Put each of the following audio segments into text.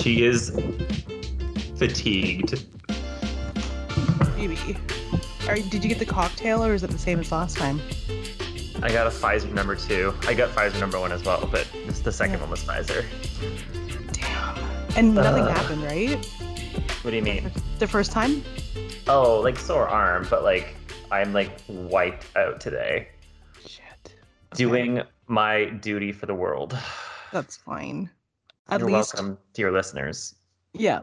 She is fatigued. Maybe. Are, did you get the cocktail or is it the same as last time? I got a Pfizer number two. I got Pfizer number one as well, but this, the second Yeah. one was Pfizer. Damn. And nothing Ugh. happened, right? What do you mean? The first time? Oh, like sore arm, but like I'm like wiped out today, Shit. Okay. doing my duty for the world. That's fine. At You're least, welcome, dear listeners. yeah.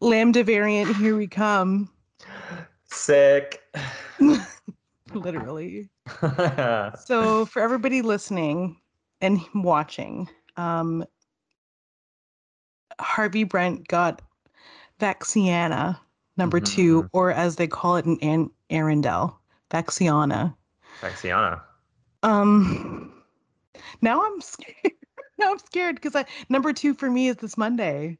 Lambda variant, here we come. Sick. Literally. So, for everybody listening and watching, um, Harvey Brent got Vaxiana number Mhm, two, mhm. or as they call it in An- Arendelle, Vaxiana. Vaxiana. Um, now I'm scared. Now I'm scared because I number two for me is this Monday.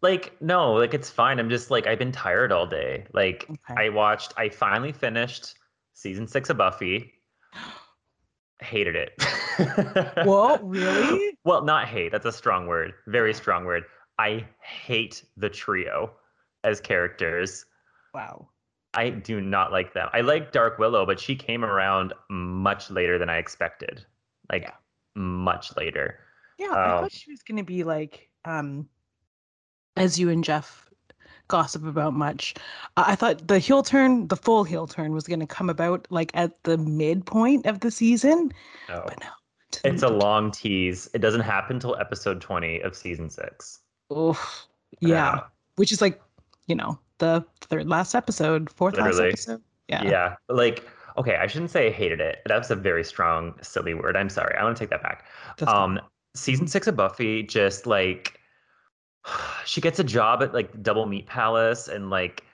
Like, no, like it's fine. I'm just like I've been tired all day. Like Okay. I watched I finally finished season six of Buffy. Hated it. Whoa, really? Well, not hate. That's a strong word. Very strong word. I hate the trio as characters. Wow. I do not like them. I like Dark Willow, but she came around much later than I expected. Like Yeah. much later. Yeah, I Um, thought she was gonna be like, um, as you and Jeff gossip about much. I I thought the heel turn, the full heel turn, was gonna come about like at the midpoint of the season, No. but no. It's a long tease. It doesn't happen till episode 20 of season six. Oof. Yeah, which is like, you know, the third last episode, fourth Literally. last episode. Yeah. Yeah. Like, okay, I shouldn't say I hated it. That's a very strong, silly word. I'm sorry. I want to take that back. that's. Um, season six of Buffy just like she gets a job at like Double Meat Palace, and like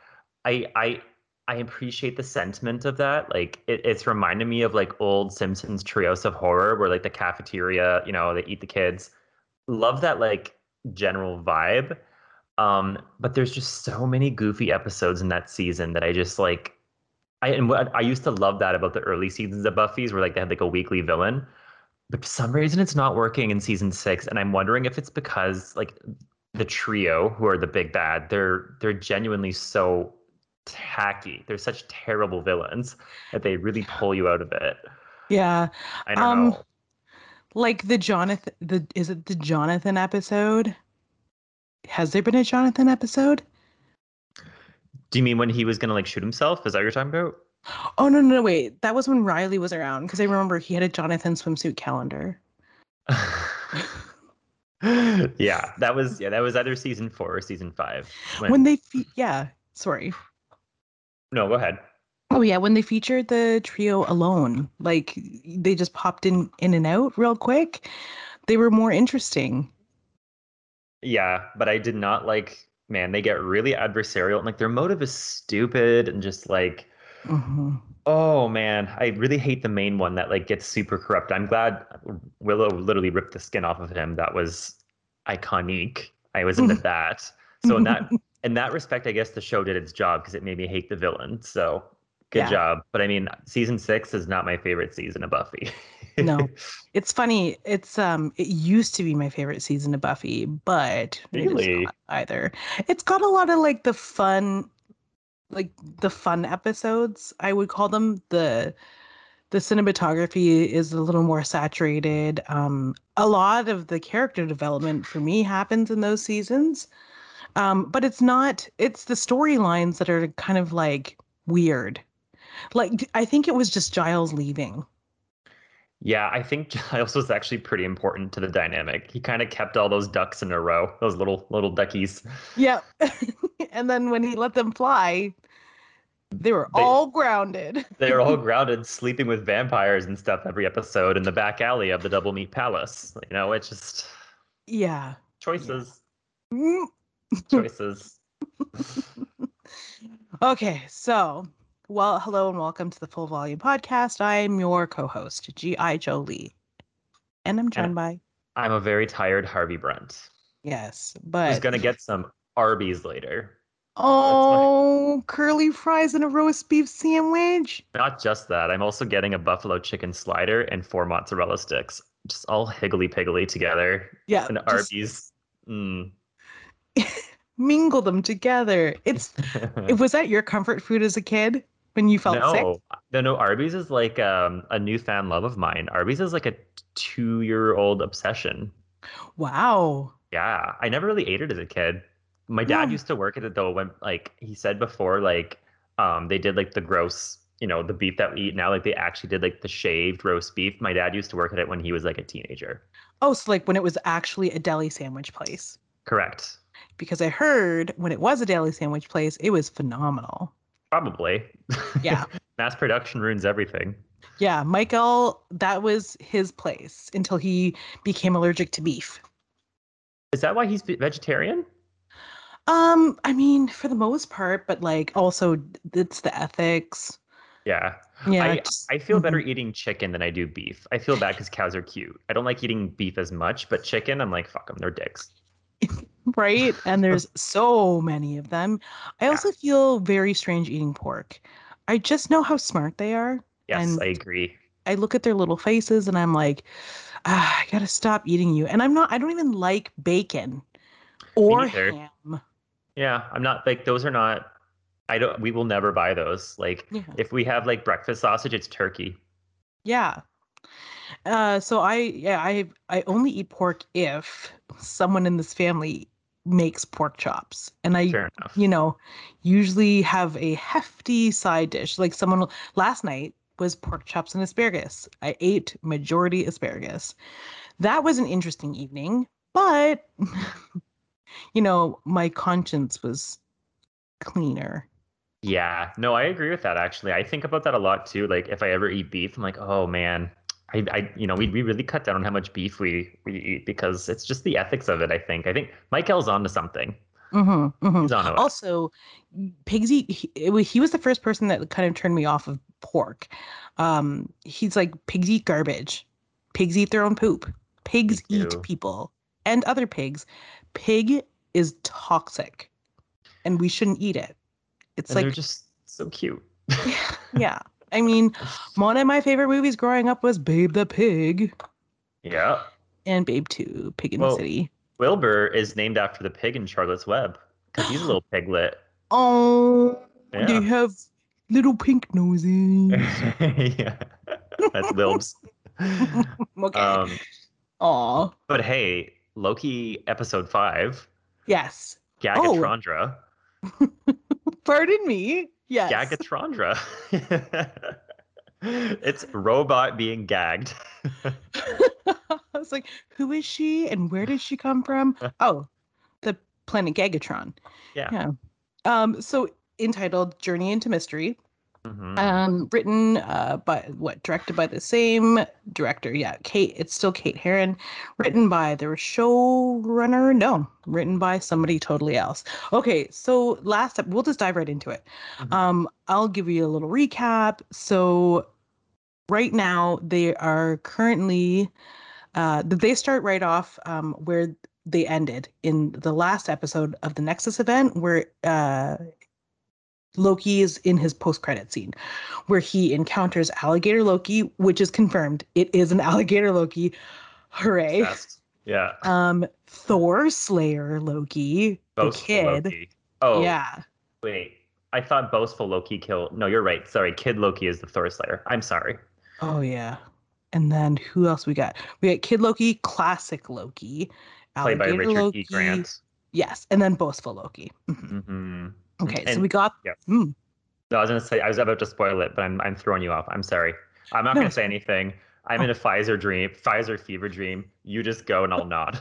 I I I appreciate the sentiment of that. Like it, it's reminded me of like old Simpsons Treehouse of Horror, where like the cafeteria, you know, they eat the kids. Love that like general vibe. Um, but there's just so many goofy episodes in that season that I just like. I and what I used to love that about the early seasons of Buffy's, where like they had like a weekly villain but for some reason it's not working in season six and i'm wondering if it's because like the trio who are the big bad they're they're genuinely so tacky they're such terrible villains that they really pull you out of it yeah. i don't Um, know Like the Jonathan the is it the Jonathan episode? Has there been a Jonathan episode? do you mean when he was gonna like shoot himself is that what you're talking about Oh no, no, no, wait. That was when Riley was around because I remember he had a Jonathan swimsuit calendar. yeah that was yeah that was either season four or season five When, they fe- yeah, sorry. no go ahead Oh yeah, when they featured the trio alone, like they just popped in in and out real quick. They were more interesting. Yeah, but I did not like, man, they get really adversarial and like their motive is stupid and just like, Mhm. oh man, I really hate the main one that like gets super corrupt. I'm glad Willow literally ripped the skin off of him. That was iconic. I was into that. So in that in that respect, I guess the show did its job because it made me hate the villain. So good Yeah. job. But I mean, season six is not my favorite season of Buffy. No. It's funny. It's um it used to be my favorite season of Buffy, but Really? not either. It's got a lot of like the fun like the fun episodes, I would call them. The the cinematography is a little more saturated. Um a lot of the character development for me happens in those seasons. Um but it's not it's the storylines that are kind of like weird. Like I think it was just Giles leaving. Yeah, I think Giles was actually pretty important to the dynamic. He kind of kept all those ducks in a row, those little little duckies. Yeah. and then when he let them fly, they were They- all grounded. They were all grounded, sleeping with vampires and stuff every episode in the back alley of the Double Meat Palace. You know, it's just Yeah. choices, Mm. choices. Okay, so well, hello and welcome to the Full Volume Podcast. I'm your co-host, G.I. Jolie. And I'm joined by I'm a very tired Harvey Brent. yes, Who's but gonna get some Arby's later. Oh, curly fries and a roast beef sandwich. Not just that, I'm also getting a buffalo chicken slider and four mozzarella sticks, just all higgly piggly together. Yeah, And just- Arby's. Mm. mingle them together. It's it was that your comfort food as a kid when you felt sick? no, no, no. Arby's is like um, a newfound love of mine. Arby's is like a two-year-old obsession. Wow. Yeah, I never really ate it as a kid. My dad Yeah. used to work at it though. When like he said before, like um, they did like the gross, you know, the beef that we eat now. Like they actually did like the shaved roast beef. My dad used to work at it when he was like a teenager. Oh, so like when it was actually a deli sandwich place. Correct. Because I heard when it was a deli sandwich place, it was phenomenal. Probably. Yeah. Mass production ruins everything. Yeah, Michael, that was his place until he became allergic to beef. Is that why he's vegetarian? Um, I mean, for the most part, but like also it's the ethics. Yeah. Yeah, I, just- I feel better mhm. eating chicken than I do beef. I feel bad because cows are cute. I don't like eating beef as much, but chicken, I'm like, fuck them, they're dicks. right? And there's so many of them. I Yeah. also feel very strange eating pork. I just know how smart they are. Yes, And- I agree. I look at their little faces and I'm like, ah, I gotta stop eating you. And I'm not, I don't even like bacon or ham. Yeah, I'm not like those are not. I don't. We will never buy those. Like Yeah. if we have like breakfast sausage, it's turkey. Yeah. Uh, so I, yeah, I, I only eat pork if someone in this family makes pork chops. And I, you know, usually have a hefty side dish. Like someone last night was pork chops and asparagus. I ate majority asparagus. That was an interesting evening, but you know, my conscience was cleaner. Yeah, no, I agree with that. Actually, I think about that a lot too. Like if I ever eat beef, I'm like, oh man, I, I, you know, we we really cut down on how much beef we we eat because it's just the ethics of it. I think. I think Michael's onto something. Mm-hmm, mm-hmm. He's onto it. Also, Pigsy, he, he was the first person that kind of turned me off of pork. Um, he's like, pigs eat garbage. Pigs eat their own poop. Pigs eat people and other pigs. Pig is toxic, and we shouldn't eat it. It's and they're like, just so cute. yeah. I mean, one of my favorite movies growing up was Babe the Pig yeah. and Babe 2, Pig in Well, the City. Wilbur is named after the pig in Charlotte's Web because he's a little piglet. Oh, they Yeah. have little pink noses. yeah. That's Wilbs. okay. Um, Aw. but hey, Loki episode five, Yes. Gagatrondra. Pardon me. Yes. Gagatrondra. it's robot being gagged. I was like, who is she and where did she come from? oh, the planet Gagatron. Yeah. Yeah. Um, so entitled Journey into Mystery. Mhm. Um, written uh by what directed by the same director. Yeah, Kate, it's still Kate Herron. Written by the showrunner. No, written by somebody totally else. Okay, so last up, we'll just dive right into it. Mhm. Um, I'll give you a little recap. So right now they are currently uh they start right off um where they ended in the last episode of the Nexus event where uh Loki is in his post-credit scene where he encounters alligator Loki, which is confirmed. It is an alligator Loki. Hooray. Obsessed. Yeah. Um Thor Slayer Loki, the kid. Loki. Oh, Yeah. wait. I thought boastful Loki killed. No, you're right. Sorry, Kid Loki is the Thor Slayer. I'm sorry. Oh yeah. And then who else we got? We got Kid Loki, classic Loki, Played by Alligator Richard Loki. E. Grant. Yes, and then boastful Loki. Mhm. hmm Okay, so And- we got yeah. mm, No, I was gonna say I was about to spoil it, but I'm I'm throwing you off. I'm sorry. I'm not No, gonna say anything. I'm in a Pfizer dream, Pfizer fever dream. You just go and I'll nod.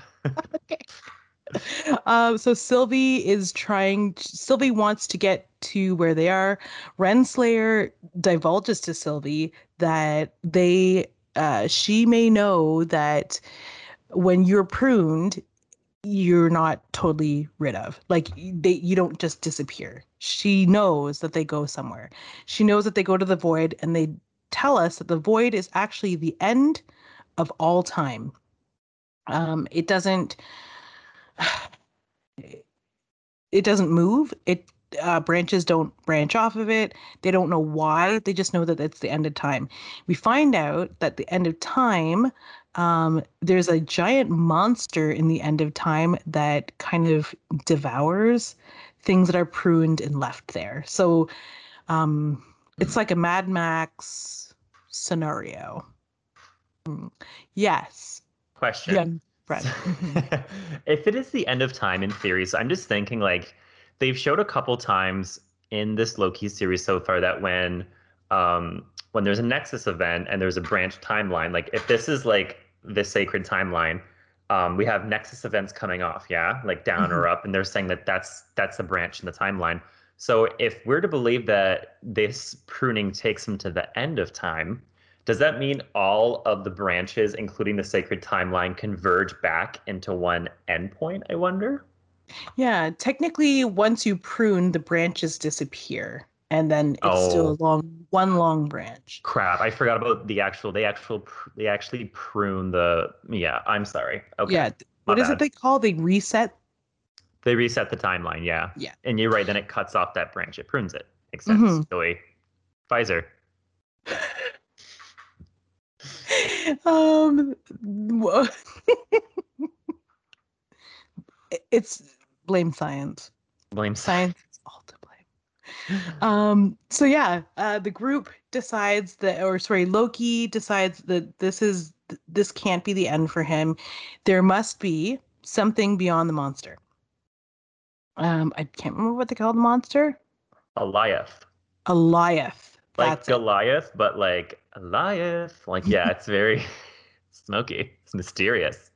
um, so Sylvie is trying. Sylvie wants to get to where they are. Renslayer divulges to Sylvie that they, uh, she may know that when you're pruned, you're not totally rid of. Like they, you don't just disappear. She knows that they go somewhere. She knows that they go to the void, and they tell us that the void is actually the end of all time. Um, it doesn't it doesn't move it uh, branches don't branch off of it they don't know why they just know that it's the end of time we find out that the end of time um, there's a giant monster in the end of time that kind of devours things that are pruned and left there. So um, it's like a Mad Max scenario. Mm. Yes. Question. Yeah. Mhm. if it is the end of time in theory, so I'm just thinking like they've showed a couple times in this Loki series so far that when um when there's a Nexus event and there's a branch timeline, like if this is like the sacred timeline, um, we have Nexus events coming off, yeah, like down or up, and they're saying that that's that's a branch in the timeline. So if we're to believe that this pruning takes them to the end of time, does that mean all of the branches, including the sacred timeline, converge back into one endpoint? I wonder. yeah, technically, once you prune, the branches disappear, and then it's still Oh. a long one long branch. Crap, I forgot about the actual. They actual. They actually prune the. Yeah, I'm sorry. Okay. Yeah, my what is bad. it they call? They reset. They reset the timeline. Yeah. Yeah. And you're right. Then it cuts off that branch. It prunes it. Makes sense. Mhm. Joey. Pfizer. um, it's blame science. Blame Science is all to blame. Um, so yeah, uh, the group decides that, or sorry, Loki decides that this is this can't be the end for him. There must be something beyond the monster. Um, I can't remember what they call the monster. Goliath. Alioth. Like it. Goliath, but like Goliath. Like yeah, it's very smoky. It's mysterious.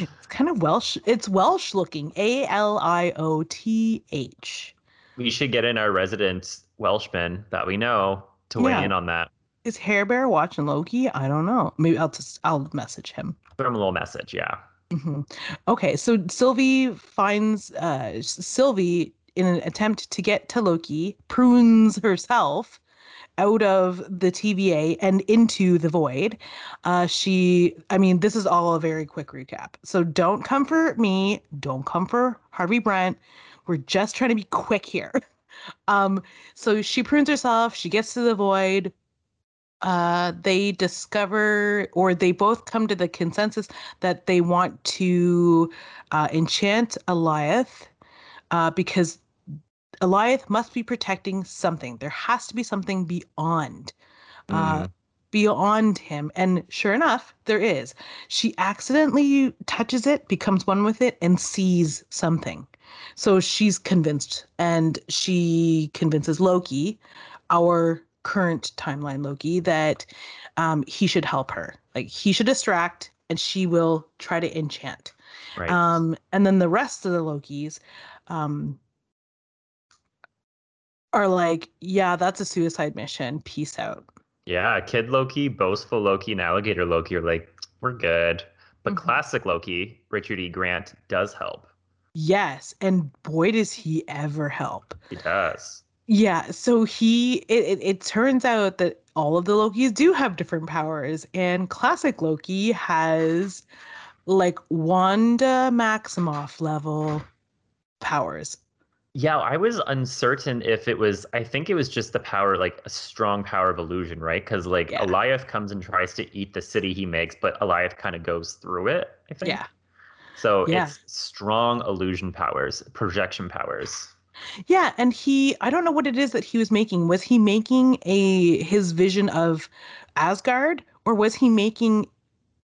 It's kind of Welsh. It's Welsh looking. A L I O T H. We should get in our resident Welshman that we know to weigh Yeah. in on that. Is Hair Bear watching Loki? I don't know. Maybe I'll just I'll message him. Put him a little message. Yeah. hmm Okay, so Sylvie finds uh Sylvie in an attempt to get to Loki prunes herself out of the TVA and into the void. Uh she I mean this is all a very quick recap. So don't comfort me, don't comfort Harvey Brent. We're just trying to be quick here. Um so she prunes herself, she gets to the void. Uh they discover or they both come to the consensus that they want to uh, enchant Alioth uh, because Alioth must be protecting something. There has to be something beyond, uh, Mm. beyond him. And sure enough, there is. She accidentally touches it, becomes one with it, and sees something. So she's convinced, and she convinces Loki, our current timeline Loki, that um, he should help her. Like he should distract, and she will try to enchant. Right. Um, and then the rest of the Lokis um, are like, yeah, that's a suicide mission. Peace out. Yeah, Kid Loki, Boastful Loki, and Alligator Loki are like, we're good. But Mhm. classic Loki, Richard E. Grant, does help. Yes, and boy does he ever help. He does. Yeah, so he it, it, it turns out that all of the Lokis do have different powers, and classic Loki has like Wanda Maximoff level powers. Yeah, I was uncertain if it was. I think it was just the power, like a strong power of illusion, right? Because like Yeah. Alioth comes and tries to eat the city he makes, but Alioth kind of goes through it. I think. Yeah. So Yeah. it's strong illusion powers, projection powers. Yeah, and he I don't know what it is that he was making. Was he making a his vision of Asgard or was he making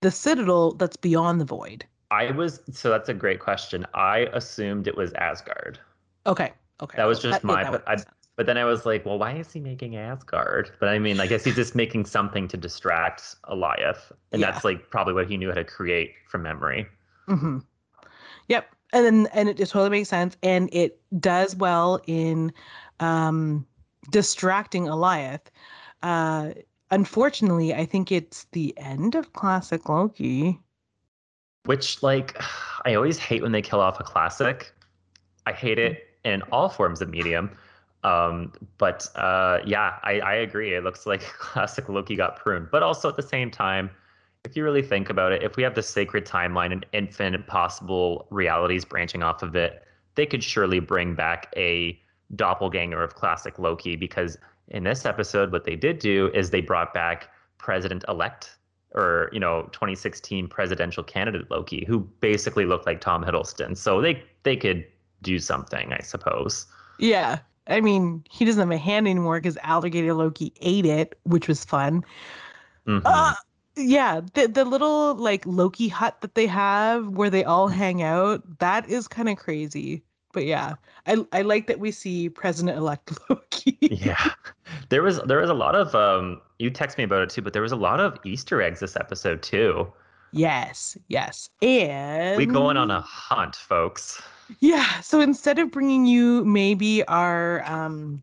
the citadel that's beyond the void? I was so that's a great question. I assumed it was Asgard, Okay. Okay. That was just yeah, my- that would I- but then I was like, well, why is he making Asgard? But I mean, I guess he's just making something to distract Alioth, and Yeah. that's like probably what he knew how to create from memory. Hmm Yep. And then and it totally makes sense. And it does well in um distracting Alioth. Uh unfortunately, I think it's the end of classic Loki. Which, like, I always hate when they kill off a classic. I hate it in all forms of medium. Um, but uh, yeah, I, I agree. It looks like classic Loki got pruned. But also at the same time, if you really think about it, if we have the sacred timeline and infinite possible realities branching off of it, they could surely bring back a doppelganger of classic Loki because in this episode, what they did do is they brought back President elect or you know 2016 presidential candidate Loki, who basically looked like Tom Hiddleston. So they they could do something, I suppose. Yeah. I mean, he doesn't have a hand anymore because alligator Loki ate it, which was fun. Mhm. Uh, yeah, the the little like Loki hut that they have where they all hang out, that is kind of crazy. But yeah, I I like that we see President elect Loki. yeah, there was there was a lot of um. You text me about it too, but there was a lot of Easter eggs this episode too. Yes, yes. And We going on a hunt, folks. Yeah, so instead of bringing you maybe our um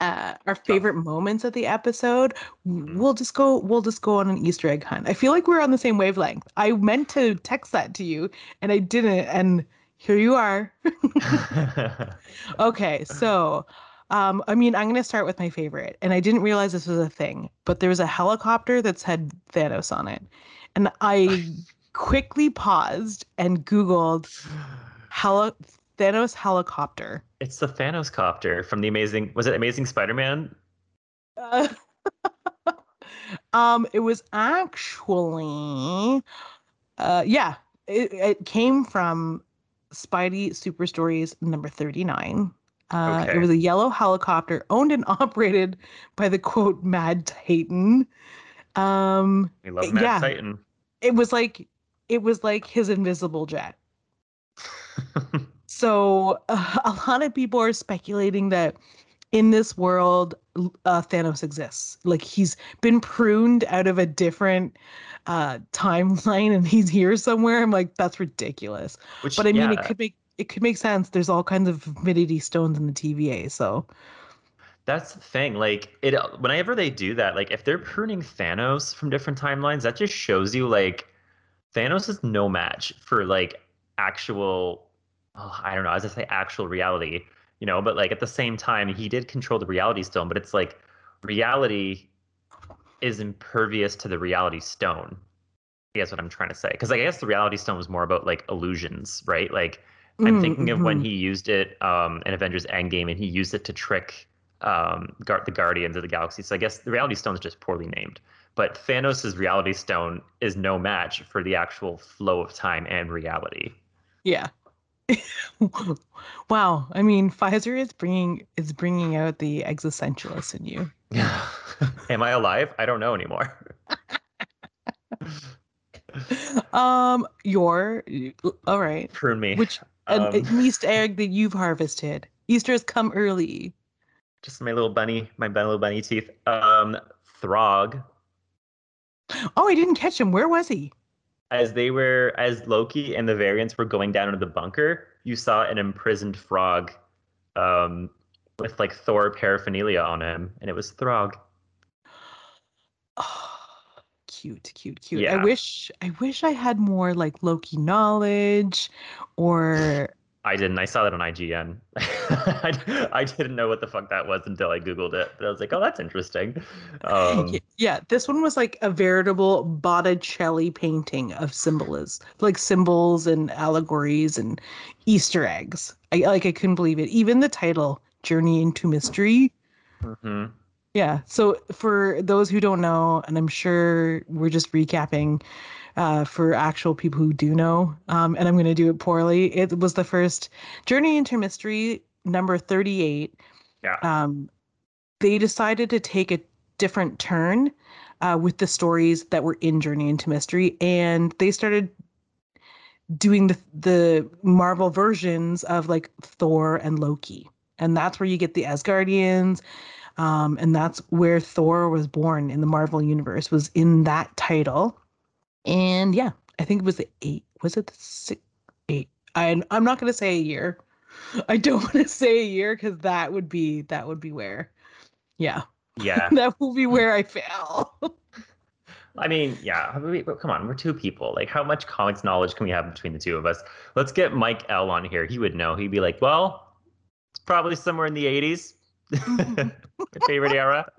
uh our favorite moments of the episode, Mhm. we'll just go we'll just go on an Easter egg hunt. I feel like we're on the same wavelength. I meant to text that to you and I didn't and here you are. Okay, so um I mean, I'm going to start with my favorite. And I didn't realize this was a thing, but there was a helicopter that said Thanos on it. And I quickly paused and googled heli- Thanos helicopter. it's the Thanos copter from the amazing. Was it Amazing Spider-Man? Uh, um, it was actually, uh, yeah, it, it came from Spidey Super Stories number 39. Uh, Okay. It was a yellow helicopter owned and operated by the quote Mad Titan. Um, We love Mad Yeah. Titan. it was like it was like his invisible jet. So uh, a lot of people are speculating that in this world, uh, Thanos exists. Like he's been pruned out of a different uh, timeline, and he's here somewhere. I'm like, that's ridiculous. Which, But I mean, yeah, it could make it could make sense. There's all kinds of Infinity Stones in the TVA, so That's the thing. Like it whenever they do that, like if they're pruning Thanos from different timelines, that just shows you like Thanos is no match for like actual oh, I don't know, as I say actual reality, you know, but like at the same time he did control the reality stone, but it's like reality is impervious to the reality stone. I guess what I'm trying to say. Because I guess the reality stone was more about like illusions, right? Like I'm Mm, thinking of when mhm. he used it um, in Avengers Endgame, and he used it to trick um, Gar- the Guardians of the Galaxy. So I guess the Reality Stone is just poorly named. But Thanos' Reality Stone is no match for the actual flow of time and reality. yeah. wow. I mean, Pfizer is bringing is bringing out the existentialist in you. Am I alive? I don't know anymore. um, your all right. Prune me. Which Um, an Easter egg that you've harvested. Easter has come early. just my little bunny, my little bunny teeth. Um, Throg, Oh, I didn't catch him. Where was he? As they were, as Loki and the variants were going down into the bunker, you saw an imprisoned frog, um, with like Thor paraphernalia on him, and it was Throg. Oh, cute, cute, cute. Yeah. I wish I wish I had more like Loki knowledge or I didn't. I saw that on IGN. I, I didn't know what the fuck that was until I googled it. But I was like, oh, that's interesting. Um, yeah, this one was like a veritable Botticelli painting of symbols, like symbols and allegories and Easter eggs. I like I couldn't believe it. Even the title, Journey into Mystery. mhm. Yeah. So for those who don't know, and I'm sure we're just recapping uh, for actual people who do know, um, and I'm going to do it poorly. It was the first Journey into Mystery number 38. Yeah. Um, they decided to take a different turn uh, with the stories that were in Journey into Mystery, and they started doing the the Marvel versions of like Thor and Loki, and that's where you get the Asgardians, um, and that's where Thor was born in the Marvel universe was in that title, and yeah, I think it was the eight. Was it the six? Eight. I I'm not gonna say a year. I don't want to say a year because that would be that would be where, yeah, Yeah. that will be where I fail. I mean, yeah. Come on, we're two people. Like, how much comics knowledge can we have between the two of us? Let's get Mike L on here. He would know. He'd be like, well, it's probably somewhere in the 80s. Mm-hmm. Your favorite era?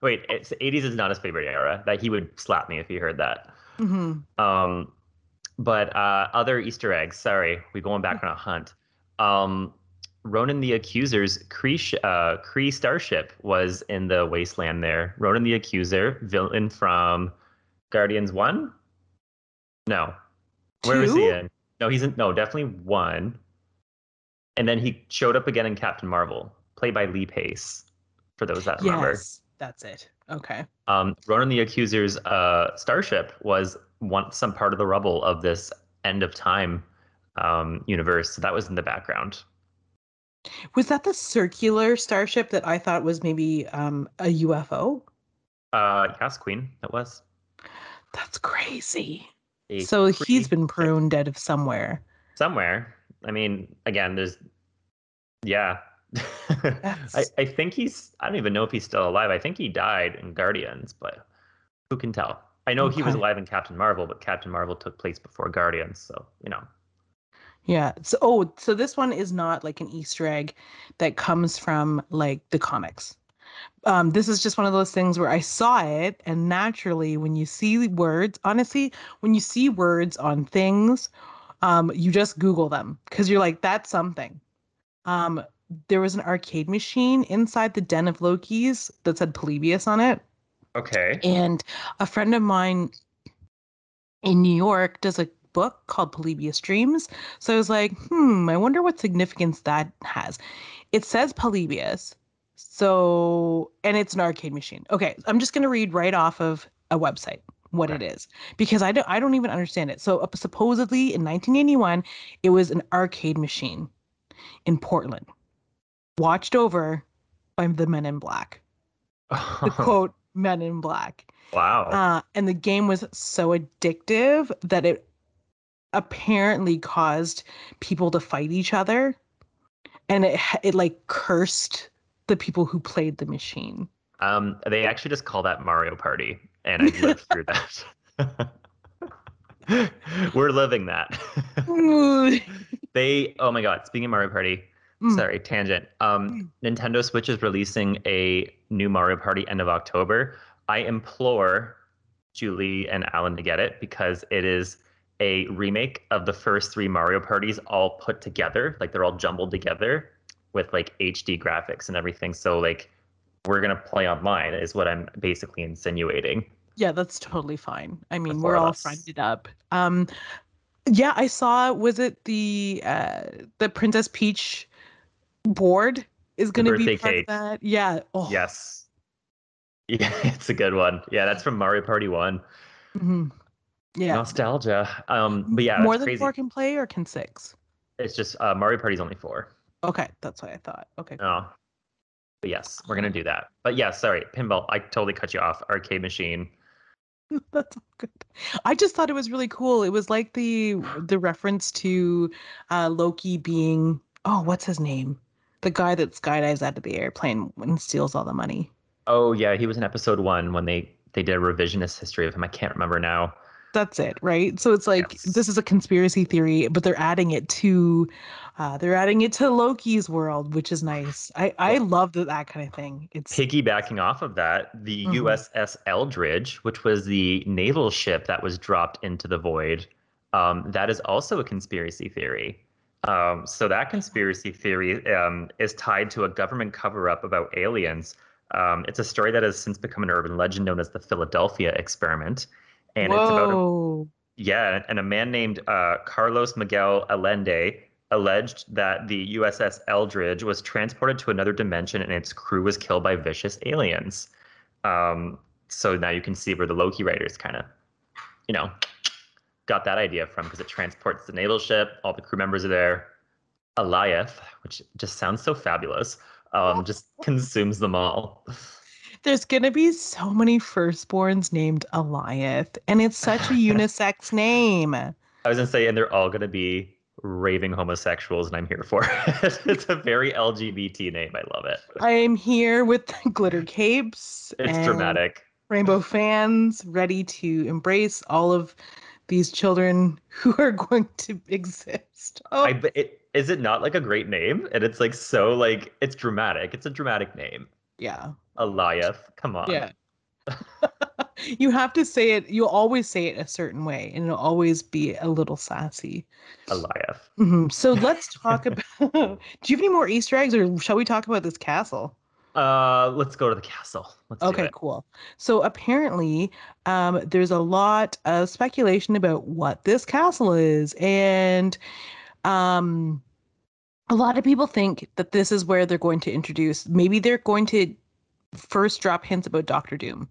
Wait, it's 80s is not his favorite era. That he would slap me if he heard that. Hmm Um, but uh, other Easter eggs. Sorry, we're going back on a hunt. Um, Ronan the Accuser's Kree, sh- uh, Kree starship was in the wasteland there. Ronan the Accuser, villain from Guardians one? No. Where was he in? No, he's in. No, definitely one. And then he showed up again in Captain Marvel, played by Lee Pace. For those that remember, Yes, that's it. Okay. um, Ronan the Accuser's uh, starship was once some part of the rubble of this end of time um, universe. So that was in the background. Was that the circular starship that I thought was maybe um, a UFO? Uh, yes, Queen. It was. That's crazy. A So he's been pruned dead of somewhere. somewhere. I mean, again, there's, yeah. I, I think he's. I don't even know if he's still alive. I think he died in Guardians, but who can tell? I know he was alive in Captain Marvel, but Captain Marvel took place before Guardians, so you know. Yeah. So oh, so this one is not like an Easter egg that comes from like the comics. Um, this is just one of those things where I saw it, and naturally, when you see words, honestly, when you see words on things, um, you just Google them because you're like, that's something. Um, there was an arcade machine inside the Den of Loki's that said Polybius on it. Okay. And a friend of mine in New York does a book called Polybius Dreams. So I was like, hmm, I wonder what significance that has. It says Polybius. So, and it's an arcade machine. Okay, I'm just going to read right off of a website what it is because I don't I don't even understand it. So, uh, supposedly in 1981, it was an arcade machine in Portland, watched over by the Men in Black. The quote Men in Black. wow. Uh, and the game was so addictive that it apparently caused people to fight each other, and it it like cursed the people who played the machine. Um, they actually just call that Mario Party, and I lived through that. We're living that. They. Oh my God! Speaking of Mario Party, sorry, tangent. Um, Nintendo Switch is releasing a new Mario Party end of October. I implore Julie and Alan to get it because it is a remake of the first three Mario parties all put together. Like they're all jumbled together with like HD graphics and everything. So like we're gonna play online is what I'm basically insinuating. Yeah, that's totally fine. I mean, we're all friended up. Um, yeah, I saw. Was it the uh the Princess Peach board is going to be part cake. of that? Yeah. Oh, Yes. Yeah, it's a good one. Yeah, that's from Mario Party One. mhm. Yeah. Nostalgia. Um, but yeah, More than crazy. four can play, or can six? It's just uh, Mario Party's only four. Okay, that's what I thought. Okay. Oh. But yes, we're gonna do that. But yeah, sorry, pinball. I totally cut you off. Arcade machine. That's good. I just thought it was really cool. It was like the the reference to uh Loki being oh, what's his name? The guy that skydives out of the airplane and steals all the money. Oh yeah, he was in episode one when they they did a revisionist history of him. I can't remember now. That's it, right? So it's like Yes. this is a conspiracy theory, but they're adding it to uh they're adding it to Loki's world, which is nice. I I love that, that kind of thing. It's Piggybacking off of that, the Mhm. USS Eldridge, which was the naval ship that was dropped into the void, um, that is also a conspiracy theory. Um, so that conspiracy theory um, is tied to a government cover-up about aliens. Um, it's a story that has since become an urban legend known as the Philadelphia experiment, and it's about a Yeah, and a man named uh, Carlos Miguel Allende alleged that the USS Eldridge was transported to another dimension and its crew was killed by vicious aliens. Um, so now you can see where the Loki writers kind of, you know, got that idea from because it transports the naval ship, all the crew members are there. Alioth, which just sounds so fabulous, um, just consumes them all. There's gonna be so many firstborns named Alioth, and it's such a unisex name. I was gonna say, and they're all gonna be raving homosexuals, and I'm here for it. it's a very LGBT name. I love it. I am here with glitter capes It's and dramatic. rainbow fans, ready to embrace all of these children who are going to exist. Oh, I, but it, is it not like a great name? And it's like so like it's dramatic. It's a dramatic name. yeah, Alioth. Come on. yeah. you have to say it. You'll always say it a certain way, and it'll always be a little sassy. Alioth. Mhm. So let's talk about. Do you have any more Easter eggs, or shall we talk about this castle? Uh, let's go to the castle. Let's Okay, cool. So apparently, um, there's a lot of speculation about what this castle is, and um, a lot of people think that this is where they're going to introduce. Maybe they're going to first drop hints about Doctor Doom.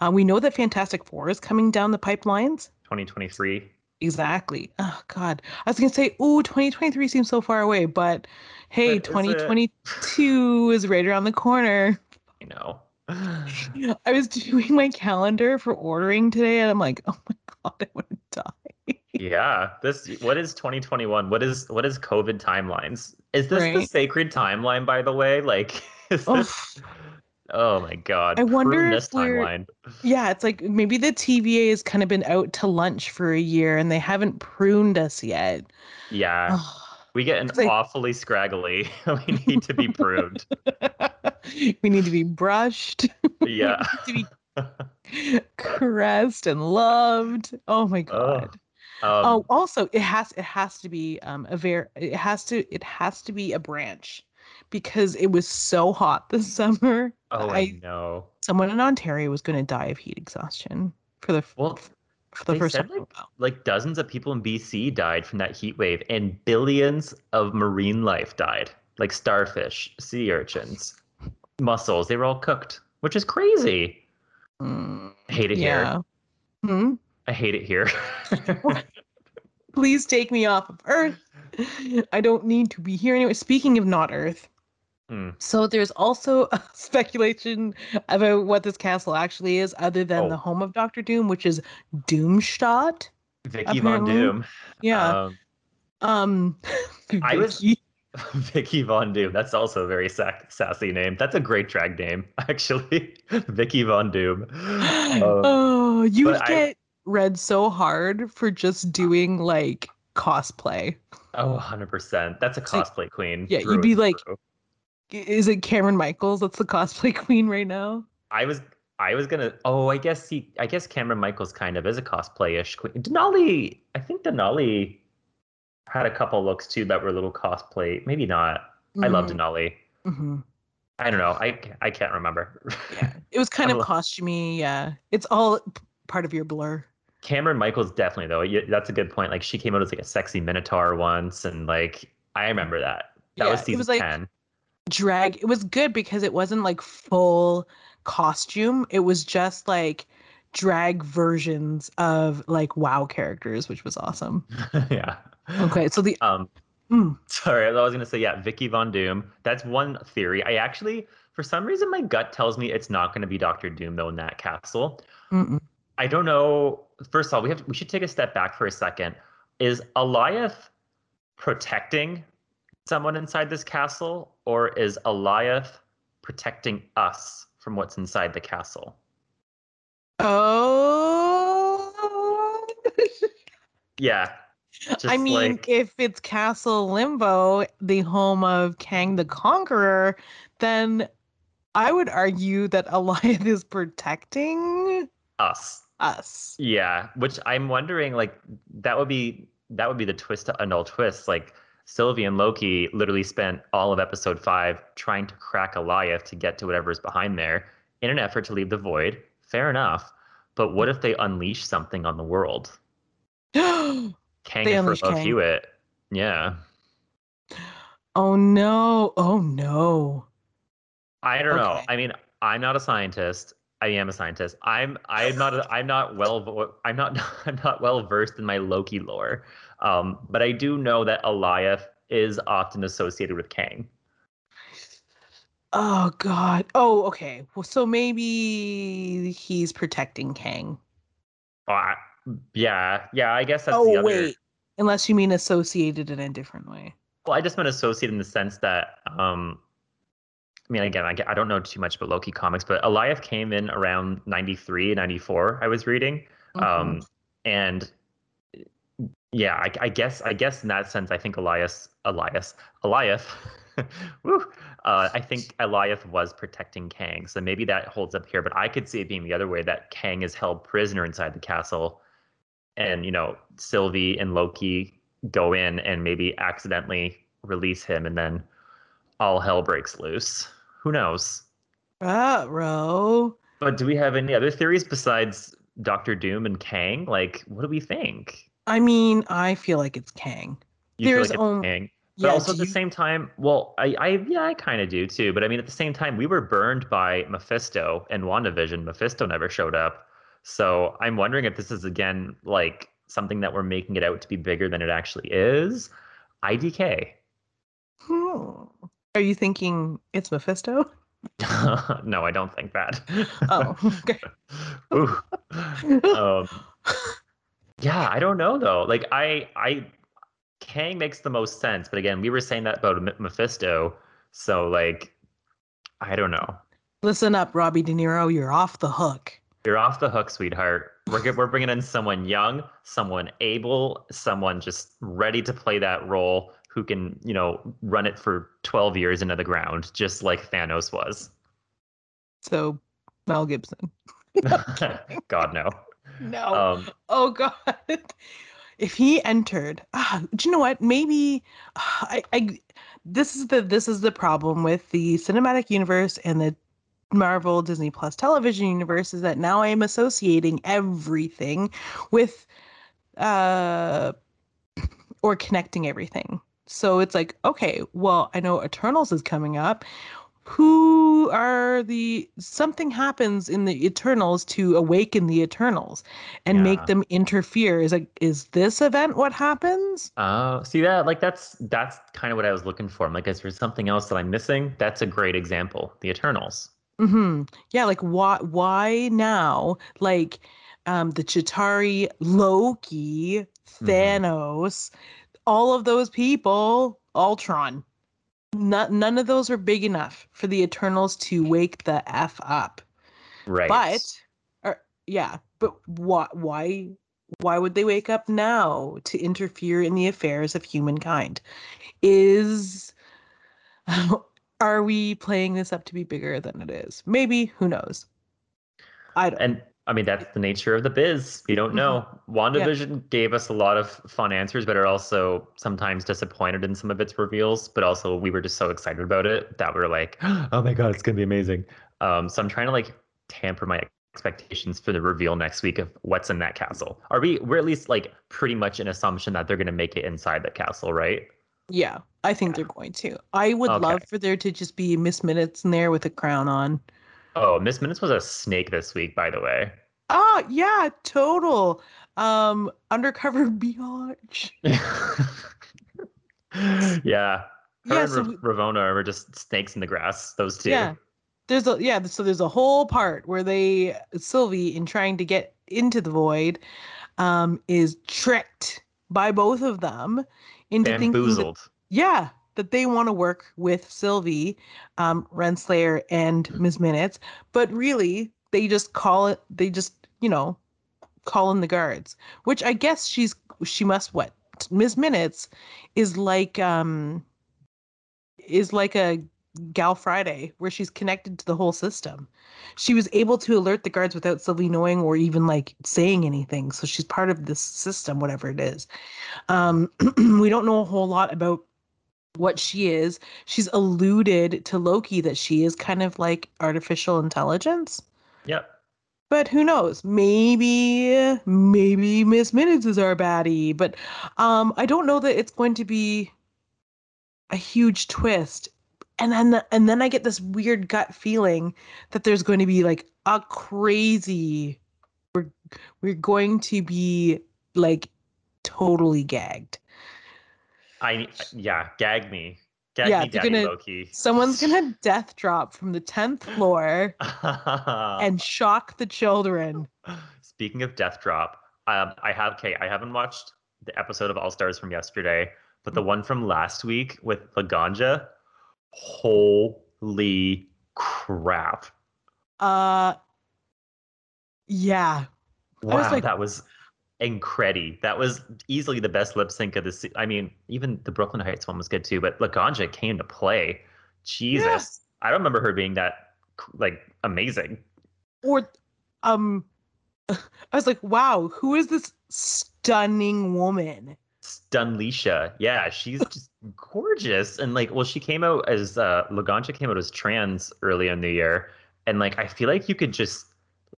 Uh, we know that Fantastic Four is coming down the pipelines. 2023. Exactly. Oh God, I was gonna say, oh, 2023 seems so far away, but hey, But 2022 is right around the corner. I know. I was doing my calendar for ordering today, and I'm like, oh my god, I want to die. yeah. This. What is 2021? What is what is COVID timelines? Is this the sacred timeline? By the way, like. Is Oh, this, oh my god. I wonder if we're- timeline. yeah, it's like maybe the TVA has kind of been out to lunch for a year, and they haven't pruned us yet. Yeah. Oh, We get an like- awfully scraggly. we need to be pruned. we need to be brushed, Yeah. to be caressed and loved. Oh my god. Um, oh, also it has it has to be um a very it has to it has to be a branch because it was so hot this summer. oh, I, I know. someone in Ontario was going to die of heat exhaustion for the Well, for the first time. like, like dozens of people in BC died from that heat wave, and billions of marine life died, like starfish, sea urchins, mussels. They were all cooked, which is crazy. Mm, I hate it here. Hmm? I hate it here. Please take me off of Earth. I don't need to be here anyway. Speaking of not Earth, Hmm. so there's also a speculation about what this castle actually is, other than Oh. the home of Doctor Doom, which is Doomstadt. Vicky Von Doom. Yeah. Um, Um, I was- Vicky. Von Doom. That's also a very sac- sassy name. That's a great drag name, actually. Vicky Von Doom. Um, oh, you would I- get read so hard for just doing like cosplay. oh, 100%. That's a So- cosplay queen. yeah, you'd be like- through. Is it Kameron Michaels that's the cosplay queen right now? I was I was gonna oh I guess he I guess Kameron Michaels kind of is a cosplay-ish queen. Denali I think Denali had a couple looks too that were a little cosplay. Maybe not. I love Mhm, Denali. mhm. I don't know. I I can't remember. Yeah, it was kind of costumey. Yeah, it's all part of your blur. Kameron Michaels definitely though. Yeah, That's a good point. Like she came out as like a sexy minotaur once, and like I remember that. That Yeah, was it season was like- ten. Drag. It was good because it wasn't like full costume. It was just like drag versions of like WoW characters, which was awesome. yeah. Okay, so the Um. mm, Sorry, I was gonna say yeah, Vicky Von Doom. That's one theory. I actually, for some reason, my gut tells me it's not gonna be Doctor Doom though in that castle. mm-mm. I don't know. First of all, we have we should take a step back for a second. Is Alioth protecting someone inside this castle, or is Alioth protecting us from what's inside the castle? oh. Yeah. Just I mean, like if it's Castle Limbo, the home of Kang the Conqueror, then I would argue that Alioth is protecting us. us. Yeah, which I'm wondering, like that would be that would be the twist to null twist. Like Sylvie and Loki literally spent all of episode five trying to crack Alioth to get to whatever's behind there in an effort to leave the void. Fair enough, but what if they unleash something on the world? Kang They for unleash Kang. Hewitt. Yeah, Oh no. Oh no. I don't know. I mean, I'm not a scientist. I am a scientist. I'm I'm not a, I'm not well I'm not I'm not well versed in my Loki lore. Um, but I do know that Alioth is often associated with Kang. Oh god. Oh, okay. Well, so maybe he's protecting Kang. I- yeah, yeah. I guess that's the oh other. wait. Unless you mean associated in a different way. Well, I just meant associated in the sense that, um, I mean, again, I, I don't know too much about Loki comics, but Alioth came in around 93, 94, I was reading. Mhm. Um, and yeah, I, I guess, I guess in that sense, I think Elias, Elias, Alioth, woo, uh, I think Alioth was protecting Kang. So maybe that holds up here, but I could see it being the other way that Kang is held prisoner inside the castle and, you know, Sylvie and Loki go in and maybe accidentally release him and then all hell breaks loose. Who knows? Uh, ro. But do we have any other theories besides Doctor Doom and Kang? Like, what do we think? I mean, I feel like it's Kang. You There's feel like on- it's Kang? But Yeah, also at the you- same time, well, I, I yeah, I kind of do too. But I mean, at the same time, we were burned by Mephisto and WandaVision. Mephisto never showed up. So I'm wondering if this is again like something that we're making it out to be bigger than it actually is. IDK. Hmm. Are you thinking it's Mephisto? no, I don't think that. Oh, okay. Um, yeah, I don't know though. Like I, I, Kang makes the most sense, but again, we were saying that about Mephisto, so like, I don't know. Listen up, Robbie De Niro. You're off the hook. You're off the hook, sweetheart. We're we're bringing in someone young, someone able, someone just ready to play that role, who can you know run it for 12 years into the ground, just like Thanos was. So, Mel Gibson. God no. No. Um, oh God. If he entered, ah, do you know what? Maybe ah, I, I. This is the this is the problem with the cinematic universe and the Marvel Disney Plus television universe is that now I am associating everything with, uh, or connecting everything. So it's like, okay, well, I know Eternals is coming up. Who are the something happens in the Eternals to awaken the Eternals and Yeah. make them interfere? Is like, is this event what happens? Oh, see that? Like that's that's kind of what I was looking for. I'm like, is there something else that I'm missing? That's a great example. The Eternals. hmm Yeah, like why why now? Like um the Chitauri, Loki, Mhm. Thanos, all of those people, Ultron. None, none of those are big enough for the Eternals to wake the F up. Right. But or, yeah, but why why why would they wake up now to interfere in the affairs of humankind? Is are we playing this up to be bigger than it is? Maybe, who knows? I don't and I mean that's the nature of the biz. You don't know. WandaVision gave us a lot of fun answers, but are also sometimes disappointed in some of its reveals. But also we were just so excited about it that we are like, oh my god, it's gonna be amazing. Um, so I'm trying to like tamper my expectations for the reveal next week of what's in that castle. Are we we're at least like pretty much an assumption that they're gonna make it inside the castle, right? yeah, I think they're going to. I would Okay. love for there to just be Miss Minutes in there with a crown on. Oh, Miss Minutes was a snake this week, by the way. Ah, yeah, total. Um, undercover biatch. yeah. Her Yeah, and so we- Ravonna were just snakes in the grass, those two. Yeah. There's a yeah, so there's a whole part where they Sylvie in trying to get into the void um is tricked by both of them into thinking that, Bamboozled. yeah, that they want to work with Sylvie, um, Renslayer and Ms. Minutes, but really they just call it they just, you know, call in the guards, which I guess she's she must what Ms. Minutes is like um is like a Gal Friday where she's connected to the whole system. She was able to alert the guards without Sylvie knowing or even like saying anything. So she's part of this system, whatever it is. Um, we don't know a whole lot about what she is. She's alluded to Loki that she is kind of like artificial intelligence. Yep. But who knows? Maybe, maybe Miss Minutes is our baddie. But um, I don't know that it's going to be a huge twist. And then, and then I get this weird gut feeling that there's going to be like a crazy. We're we're going to be like totally gagged. I yeah, gag me. Gag Yeah, me, Daddy gonna- Loki. Someone's gonna death drop from the tenth floor and shock the children. Speaking of Death Drop, um, I have okay, I haven't watched the episode of All Stars from yesterday, but the one from last week with Laganja, holy crap! Uh, yeah, I was Wow, like- that was incredible. That was easily the best lip sync of the. Se- I mean, even the Brooke Lynn Hytes one was good too, but Laganja came to play. Jesus, I don't remember her being that like amazing. or um I was like, wow, who is this stunning woman? Stunleisha. Yeah, she's just gorgeous. And like, well, she came out as uh Laganja came out as trans early in the year. and like I feel like you could just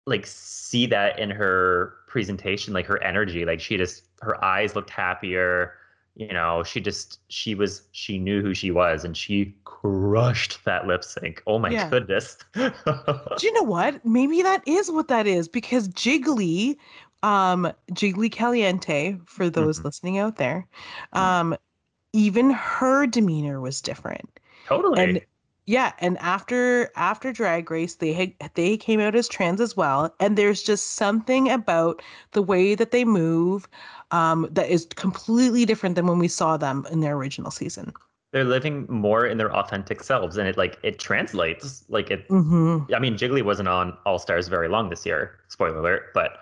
like see that in her presentation, like her energy. Like she just her eyes looked happier. You know, she just she was she knew who she was, and she crushed that lip sync. Oh my Yeah. goodness! Do you know what? Maybe that is what that is because Jiggly, um, Jiggly Caliente, for those Mhm. listening out there, Mhm. um, even her demeanor was different. totally. And yeah, and after after Drag Race, they had they came out as trans as well, and there's just something about the way that they move, um, that is completely different than when we saw them in their original season. They're living more in their authentic selves, and it like it translates. Like it. hmm I mean, Jiggly wasn't on All Stars very long this year. Spoiler alert, but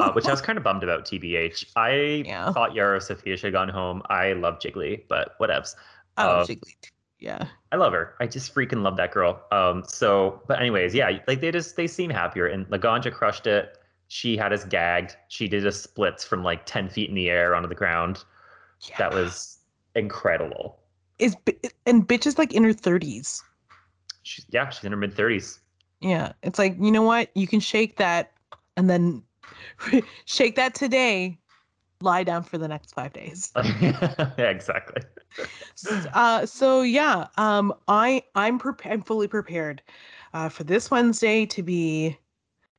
uh, which I was kind of bummed about. Tbh, I Yeah. thought Yara Sofia should have gone home. I love Jiggly, but whatevs. oh, uh, Jiggly. too. Yeah. I love her. I just freaking love that girl. Um, so, but anyways, yeah, like they just they seem happier. And Laganja crushed it. She had us gagged. She did a splits from like ten feet in the air onto the ground. yeah. That was incredible. is and bitch is like in her 30s. She's yeah, she's in her mid thirties. Yeah, it's like you know what? You can shake that and then shake that today. Lie down for the next five days. yeah, exactly. Uh, so yeah, um, I I'm. I'm fully prepared uh, for this Wednesday to be.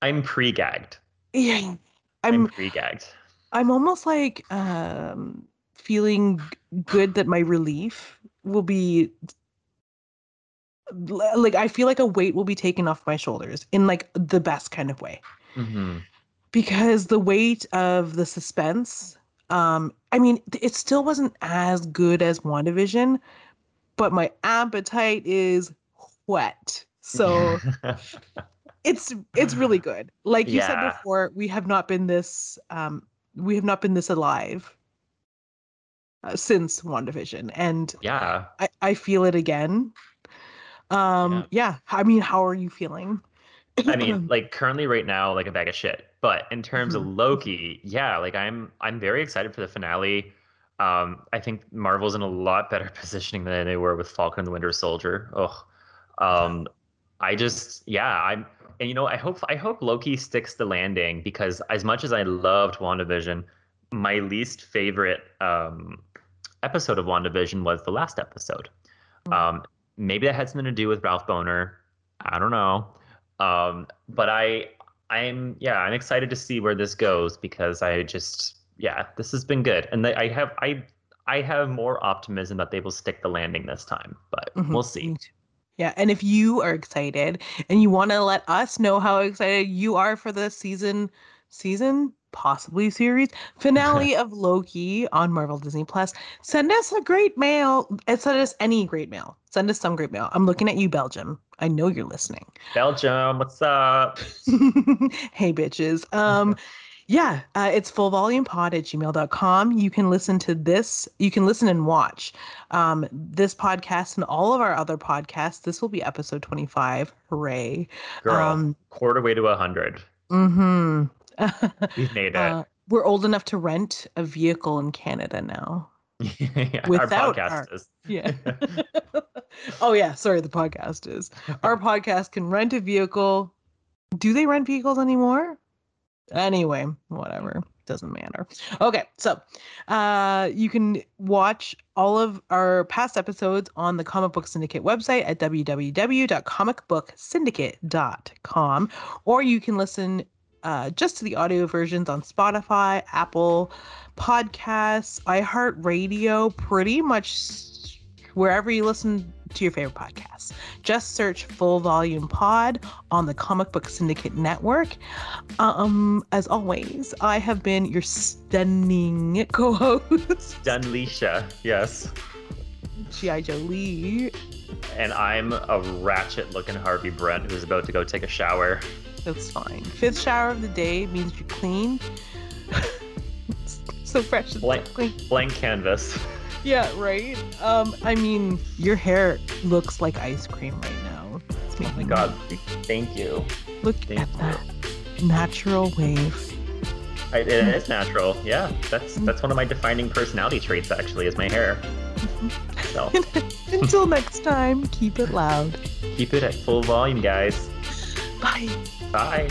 I'm pre-gagged. Yeah, I'm, I'm pre-gagged. I'm almost like um feeling good that my relief will be like I feel like a weight will be taken off my shoulders in like the best kind of way. hmm because the weight of the suspense um i mean it still wasn't as good as WandaVision but my appetite is wet so it's it's really good like you said before we have not been this um we have not been this alive uh, since WandaVision and yeah. I, I feel it again um yeah. i mean how are you feeling I mean, like currently right now, like a bag of shit. But in terms Mm-hmm. of Loki, yeah, like I'm I'm very excited for the finale. Um, I think Marvel's in a lot better positioning than they were with Falcon and the Winter Soldier. Oh, um, I just yeah, I'm and you know I hope I hope Loki sticks the landing because as much as I loved WandaVision, my least favorite um episode of WandaVision was the last episode. Mm. Um, maybe that had something to do with Ralph Bohner. I don't know. Um, but I I'm yeah, I'm excited to see where this goes because I just yeah, this has been good. And I have I I have more optimism that they will stick the landing this time, but Mhm, we'll see. Yeah, and if you are excited and you want to let us know how excited you are for the season, season possibly series finale of Loki on Marvel Disney Plus, send us a great mail. Send us any great mail. Send us some great mail. I'm looking at you, Belgium. I know you're listening. Belgium, what's up? hey bitches um yeah uh, it's full volume pod at gmail.com you can listen to this you can listen and watch um this podcast and all of our other podcasts this will be episode 25 hooray Girl, um quarter way to a hundred. mhm. We've made it. uh, we're old enough to rent a vehicle in canada now Yeah, our without podcast our- is. yeah. Oh yeah sorry the podcast is. Our podcast can rent a vehicle. Do they rent vehicles anymore? Anyway whatever doesn't matter. Okay so uh you can watch all of our past episodes on the comic book syndicate website at www.comicbooksyndicate.com or you can listen uh, just to the audio versions on spotify apple podcasts iheartradio pretty much wherever you listen to your favorite podcasts just search full volume pod on the comic book syndicate network um as always i have been your stunning co-host Dunleisha, yes. gi jolie And I'm a ratchet looking Harvey Brent who's about to go take a shower. That's fine fifth shower of the day means you're clean so fresh and so Blank. clean Blank canvas. yeah right um i mean your hair looks like ice cream right now it's Oh my god, thank you. look Thank at you. that natural wave I, it is natural. Yeah, that's that's one of my defining personality traits. Actually, is my hair. So Until next time, keep it loud. keep it at full volume, guys. Bye. Bye.